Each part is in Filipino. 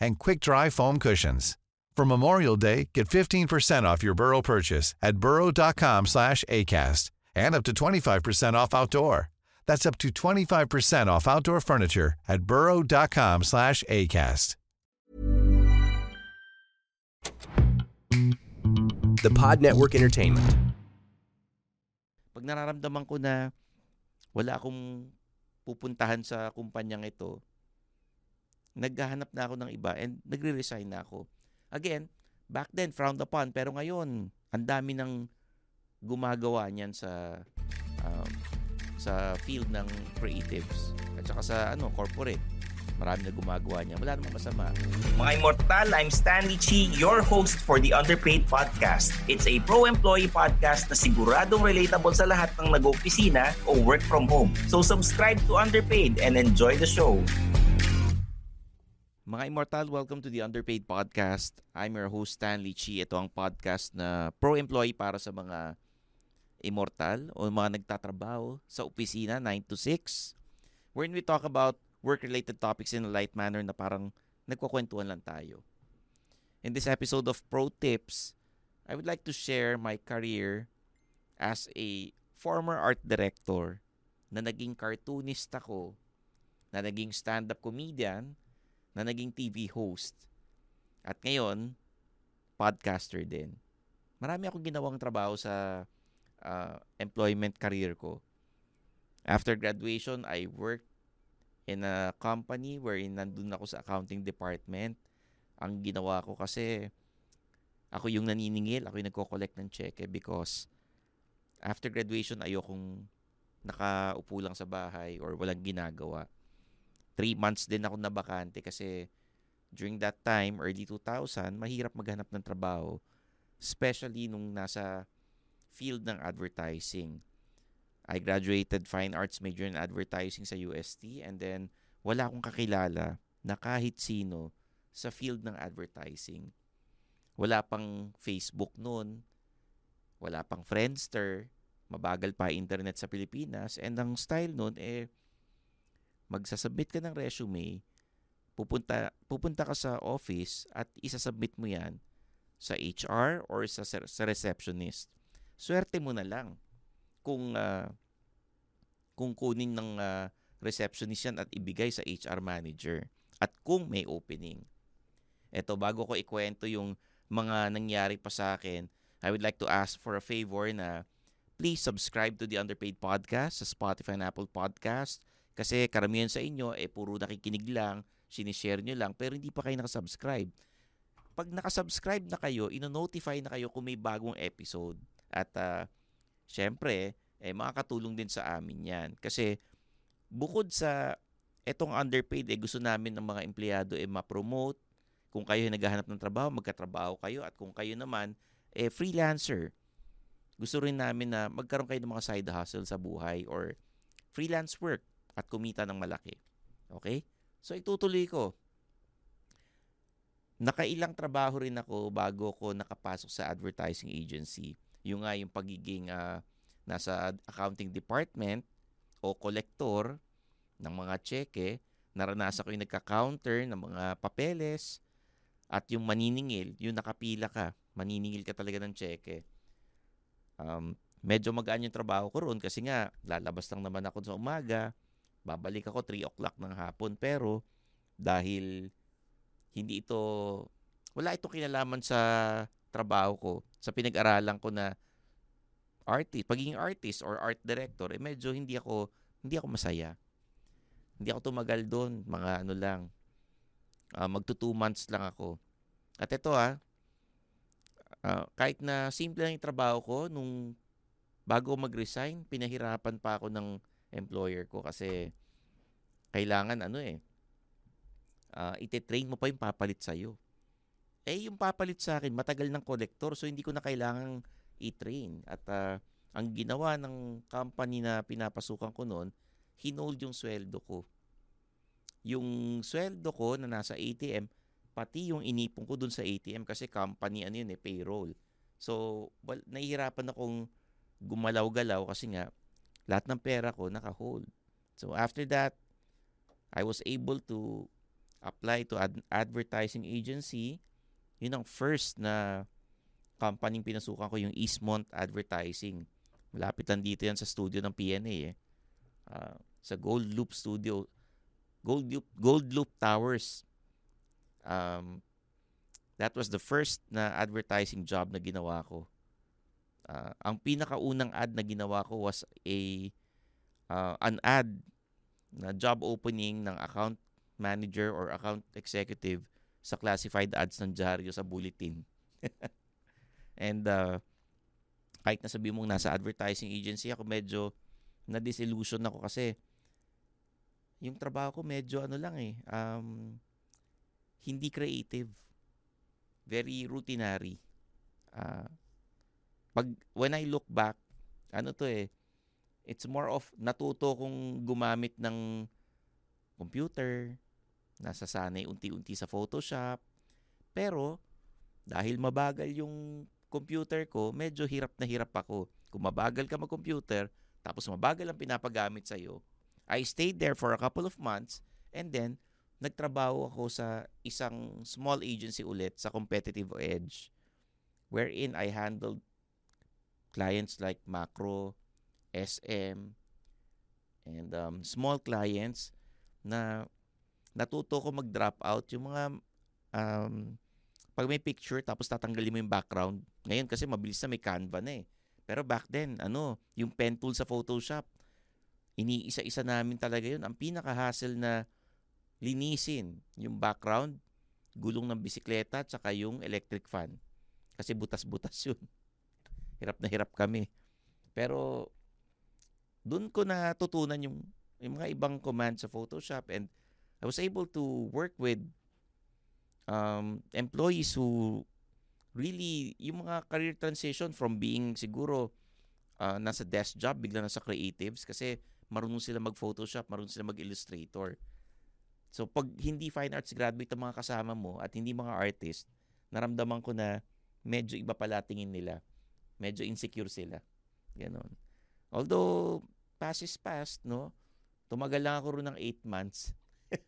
and quick-dry foam cushions. For Memorial Day, get 15% off your Burrow purchase at burrow.com slash ACAST and up to 25% off outdoor. That's up to 25% off outdoor furniture at burrow.com slash ACAST. The Pod Network Entertainment. Pag nararamdaman ko na wala akong pupuntahan sa kumpanyang ito, naghahanap na ako ng iba and nagre-resign na ako. Again, back then frowned upon pero ngayon ang dami ng gumagawa niyan sa um, sa field ng creatives at saka sa ano corporate. Marami na gumagawa niya. Wala namang masama. Mga Immortal, I'm Stanley Chi, your host for the Underpaid Podcast. It's a pro-employee podcast na siguradong relatable sa lahat ng nag-opisina o work from home. So subscribe to Underpaid and enjoy the show. Mga Immortal, welcome to the Underpaid Podcast. I'm your host Stanley Chi. Ito ang podcast na pro-employee para sa mga immortal o mga nagtatrabaho sa opisina 9 to 6 wherein we talk about work-related topics in a light manner na parang nagkukwentuhan lang tayo. In this episode of Pro Tips, I would like to share my career as a former art director na naging cartoonist ako, na naging stand-up comedian, na naging TV host. At ngayon, podcaster din. Marami akong ginawang trabaho sa uh, employment career ko. After graduation, I worked in a company wherein nandun ako sa accounting department. Ang ginawa ko kasi ako yung naniningil, ako yung nagko-collect ng cheque because after graduation ayokong nakaupo lang sa bahay or walang ginagawa. Three months din ako nabakante kasi during that time, early 2000, mahirap maghanap ng trabaho. Especially nung nasa field ng advertising. I graduated fine arts major in advertising sa UST and then wala akong kakilala na kahit sino sa field ng advertising. Wala pang Facebook noon, wala pang Friendster, mabagal pa internet sa Pilipinas and ang style noon eh magsasubmit ka ng resume, pupunta pupunta ka sa office at isasubmit mo 'yan sa HR or sa sa receptionist. Swerte mo na lang kung uh, kung kunin ng uh, receptionist yan at ibigay sa HR manager at kung may opening. Ito, bago ko ikwento yung mga nangyari pa sa akin, I would like to ask for a favor na please subscribe to the Underpaid Podcast sa Spotify and Apple Podcast kasi karamihan sa inyo eh puro nakikinig lang, sinishare nyo lang pero hindi pa kayo nakasubscribe. Pag nakasubscribe na kayo, ino-notify na kayo kung may bagong episode. At uh, syempre, eh makakatulong din sa amin yan. Kasi bukod sa etong underpaid, eh gusto namin ng mga empleyado eh ma-promote. Kung kayo ay naghahanap ng trabaho, magkatrabaho kayo. At kung kayo naman, eh freelancer. Gusto rin namin na magkaroon kayo ng mga side hustle sa buhay or freelance work at kumita ng malaki. Okay? So itutuloy ko. Nakailang trabaho rin ako bago ko nakapasok sa advertising agency. Yung nga yung pagiging uh, nasa accounting department o collector ng mga cheque naranasan ko yung nagka-counter ng mga papeles at yung maniningil, yung nakapila ka, maniningil ka talaga ng cheque. Um, medyo magaan yung trabaho ko roon kasi nga lalabas lang naman ako sa umaga, babalik ako 3 o'clock ng hapon pero dahil hindi ito wala itong kinalaman sa trabaho ko, sa pinag-aralan ko na artist, pagiging artist or art director, eh medyo hindi ako hindi ako masaya. Hindi ako tumagal doon, mga ano lang. Uh, magto two months lang ako. At ito ah, uh, kahit na simple lang yung trabaho ko, nung bago mag-resign, pinahirapan pa ako ng employer ko kasi kailangan ano eh, uh, ite-train mo pa yung papalit sa'yo. Eh, yung papalit sa akin, matagal ng collector, so hindi ko na kailangang i-train. At uh, ang ginawa ng company na pinapasukan ko noon, hinold yung sweldo ko. Yung sweldo ko na nasa ATM, pati yung inipon ko dun sa ATM kasi company ano yun eh, payroll. So, well, nahihirapan akong gumalaw-galaw kasi nga lahat ng pera ko naka-hold. So, after that, I was able to apply to ad- advertising agency. Yun ang first na company pinasukan ko yung Eastmont Advertising. Malapit lang dito yan sa studio ng PNA eh. Uh, sa Gold Loop Studio. Gold Loop, Gold Loop Towers. Um, that was the first na advertising job na ginawa ko. Uh, ang pinakaunang ad na ginawa ko was a uh, an ad na job opening ng account manager or account executive sa classified ads ng dyaryo sa bulletin. And uh, kahit nasabi mong nasa advertising agency ako, medyo na-disillusion ako kasi yung trabaho ko medyo ano lang eh, um, hindi creative. Very routinary. Uh, pag, when I look back, ano to eh, it's more of natuto kong gumamit ng computer, nasasanay unti-unti sa Photoshop, pero dahil mabagal yung computer ko, medyo hirap na hirap ako. Kung mabagal ka mag-computer, tapos mabagal ang pinapagamit sa'yo, I stayed there for a couple of months and then nagtrabaho ako sa isang small agency ulit sa Competitive Edge wherein I handled clients like Macro, SM, and um, small clients na natuto ko mag-drop out yung mga um, pag may picture tapos tatanggalin mo yung background. Ngayon kasi mabilis na may Canva na eh. Pero back then, ano, yung pen tool sa Photoshop, iniisa-isa namin talaga yun. Ang pinaka-hassle na linisin yung background, gulong ng bisikleta, tsaka yung electric fan. Kasi butas-butas yun. Hirap na hirap kami. Pero doon ko natutunan yung, yung mga ibang commands sa Photoshop and I was able to work with um, employees who really, yung mga career transition from being siguro uh, nasa desk job, bigla nasa creatives kasi marunong sila mag-Photoshop, marunong sila mag-Illustrator. So pag hindi fine arts graduate ang mga kasama mo at hindi mga artist, naramdaman ko na medyo iba pala tingin nila. Medyo insecure sila. Ganon. Although, past is past, no? Tumagal lang ako rin ng 8 months.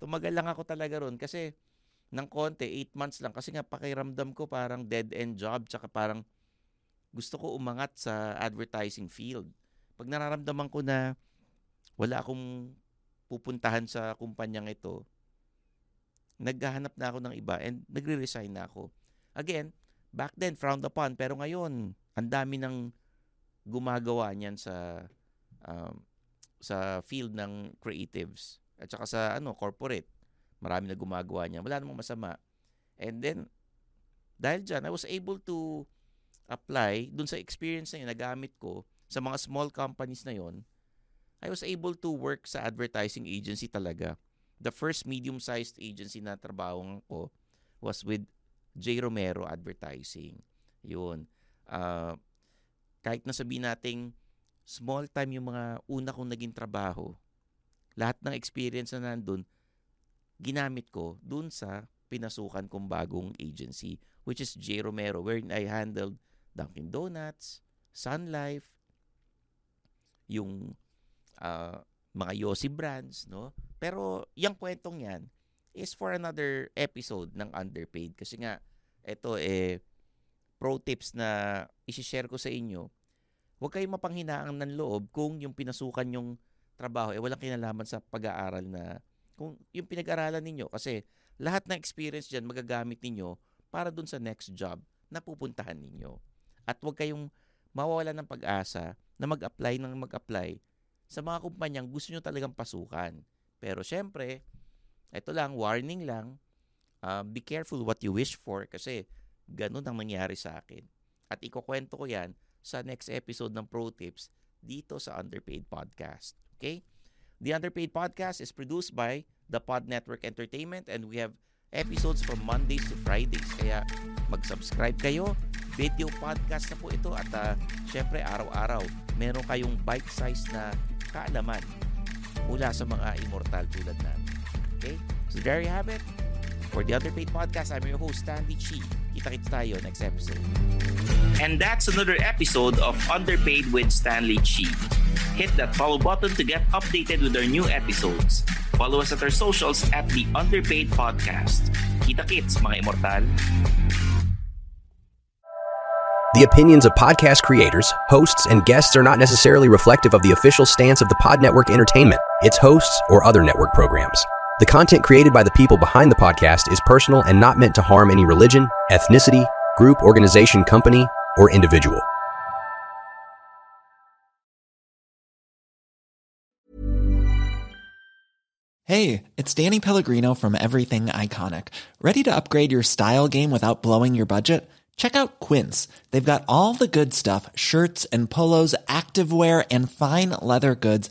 tumagal lang ako talaga ron kasi ng konti, 8 months lang. Kasi nga pakiramdam ko parang dead-end job tsaka parang gusto ko umangat sa advertising field. Pag nararamdaman ko na wala akong pupuntahan sa kumpanyang ito, naghahanap na ako ng iba and nagre-resign na ako. Again, back then, frowned upon. Pero ngayon, ang dami ng gumagawa niyan sa um, sa field ng creatives. At saka sa ano, corporate. Marami na gumagawa niya. Wala namang masama. And then, dahil dyan, I was able to apply dun sa experience na yun, nagamit ko sa mga small companies na yon I was able to work sa advertising agency talaga. The first medium-sized agency na trabaho ko was with J. Romero Advertising. Yun. Uh, kahit nasabihin nating small time yung mga una kong naging trabaho, lahat ng experience na nandun, ginamit ko dun sa pinasukan kong bagong agency, which is J. Romero, where I handled Dunkin' Donuts, Sun Life, yung uh, mga Yossi brands, no? Pero yung kwentong yan is for another episode ng Underpaid. Kasi nga, ito eh, pro tips na isi-share ko sa inyo. Huwag kayong mapanghinaang ng loob kung yung pinasukan yung trabaho eh walang kinalaman sa pag-aaral na kung yung pinag-aralan ninyo kasi lahat ng experience diyan magagamit ninyo para dun sa next job na pupuntahan ninyo. At huwag kayong mawawala ng pag-asa na mag-apply ng mag-apply sa mga kumpanyang gusto nyo talagang pasukan. Pero syempre, ito lang, warning lang, uh, be careful what you wish for kasi ganun ang nangyari sa akin. At ikukwento ko yan sa next episode ng Pro Tips dito sa Underpaid Podcast. Okay? The Underpaid Podcast is produced by the Pod Network Entertainment and we have episodes from Mondays to Fridays. Kaya mag-subscribe kayo. Video podcast na po ito at uh, syempre araw-araw meron kayong bite-sized na kaalaman mula sa mga immortal tulad namin. Okay? So there you have it. For the Underpaid Podcast, I'm your host, Stanley Chi. Kita-kits tayo next episode. And that's another episode of Underpaid with Stanley Chi. Hit that follow button to get updated with our new episodes. Follow us at our socials at the Underpaid Podcast. Kita-kits, mga immortal. The opinions of podcast creators, hosts, and guests are not necessarily reflective of the official stance of the Pod Network Entertainment, its hosts, or other network programs. The content created by the people behind the podcast is personal and not meant to harm any religion, ethnicity, group, organization, company, or individual. Hey, it's Danny Pellegrino from Everything Iconic. Ready to upgrade your style game without blowing your budget? Check out Quince. They've got all the good stuff shirts and polos, activewear, and fine leather goods,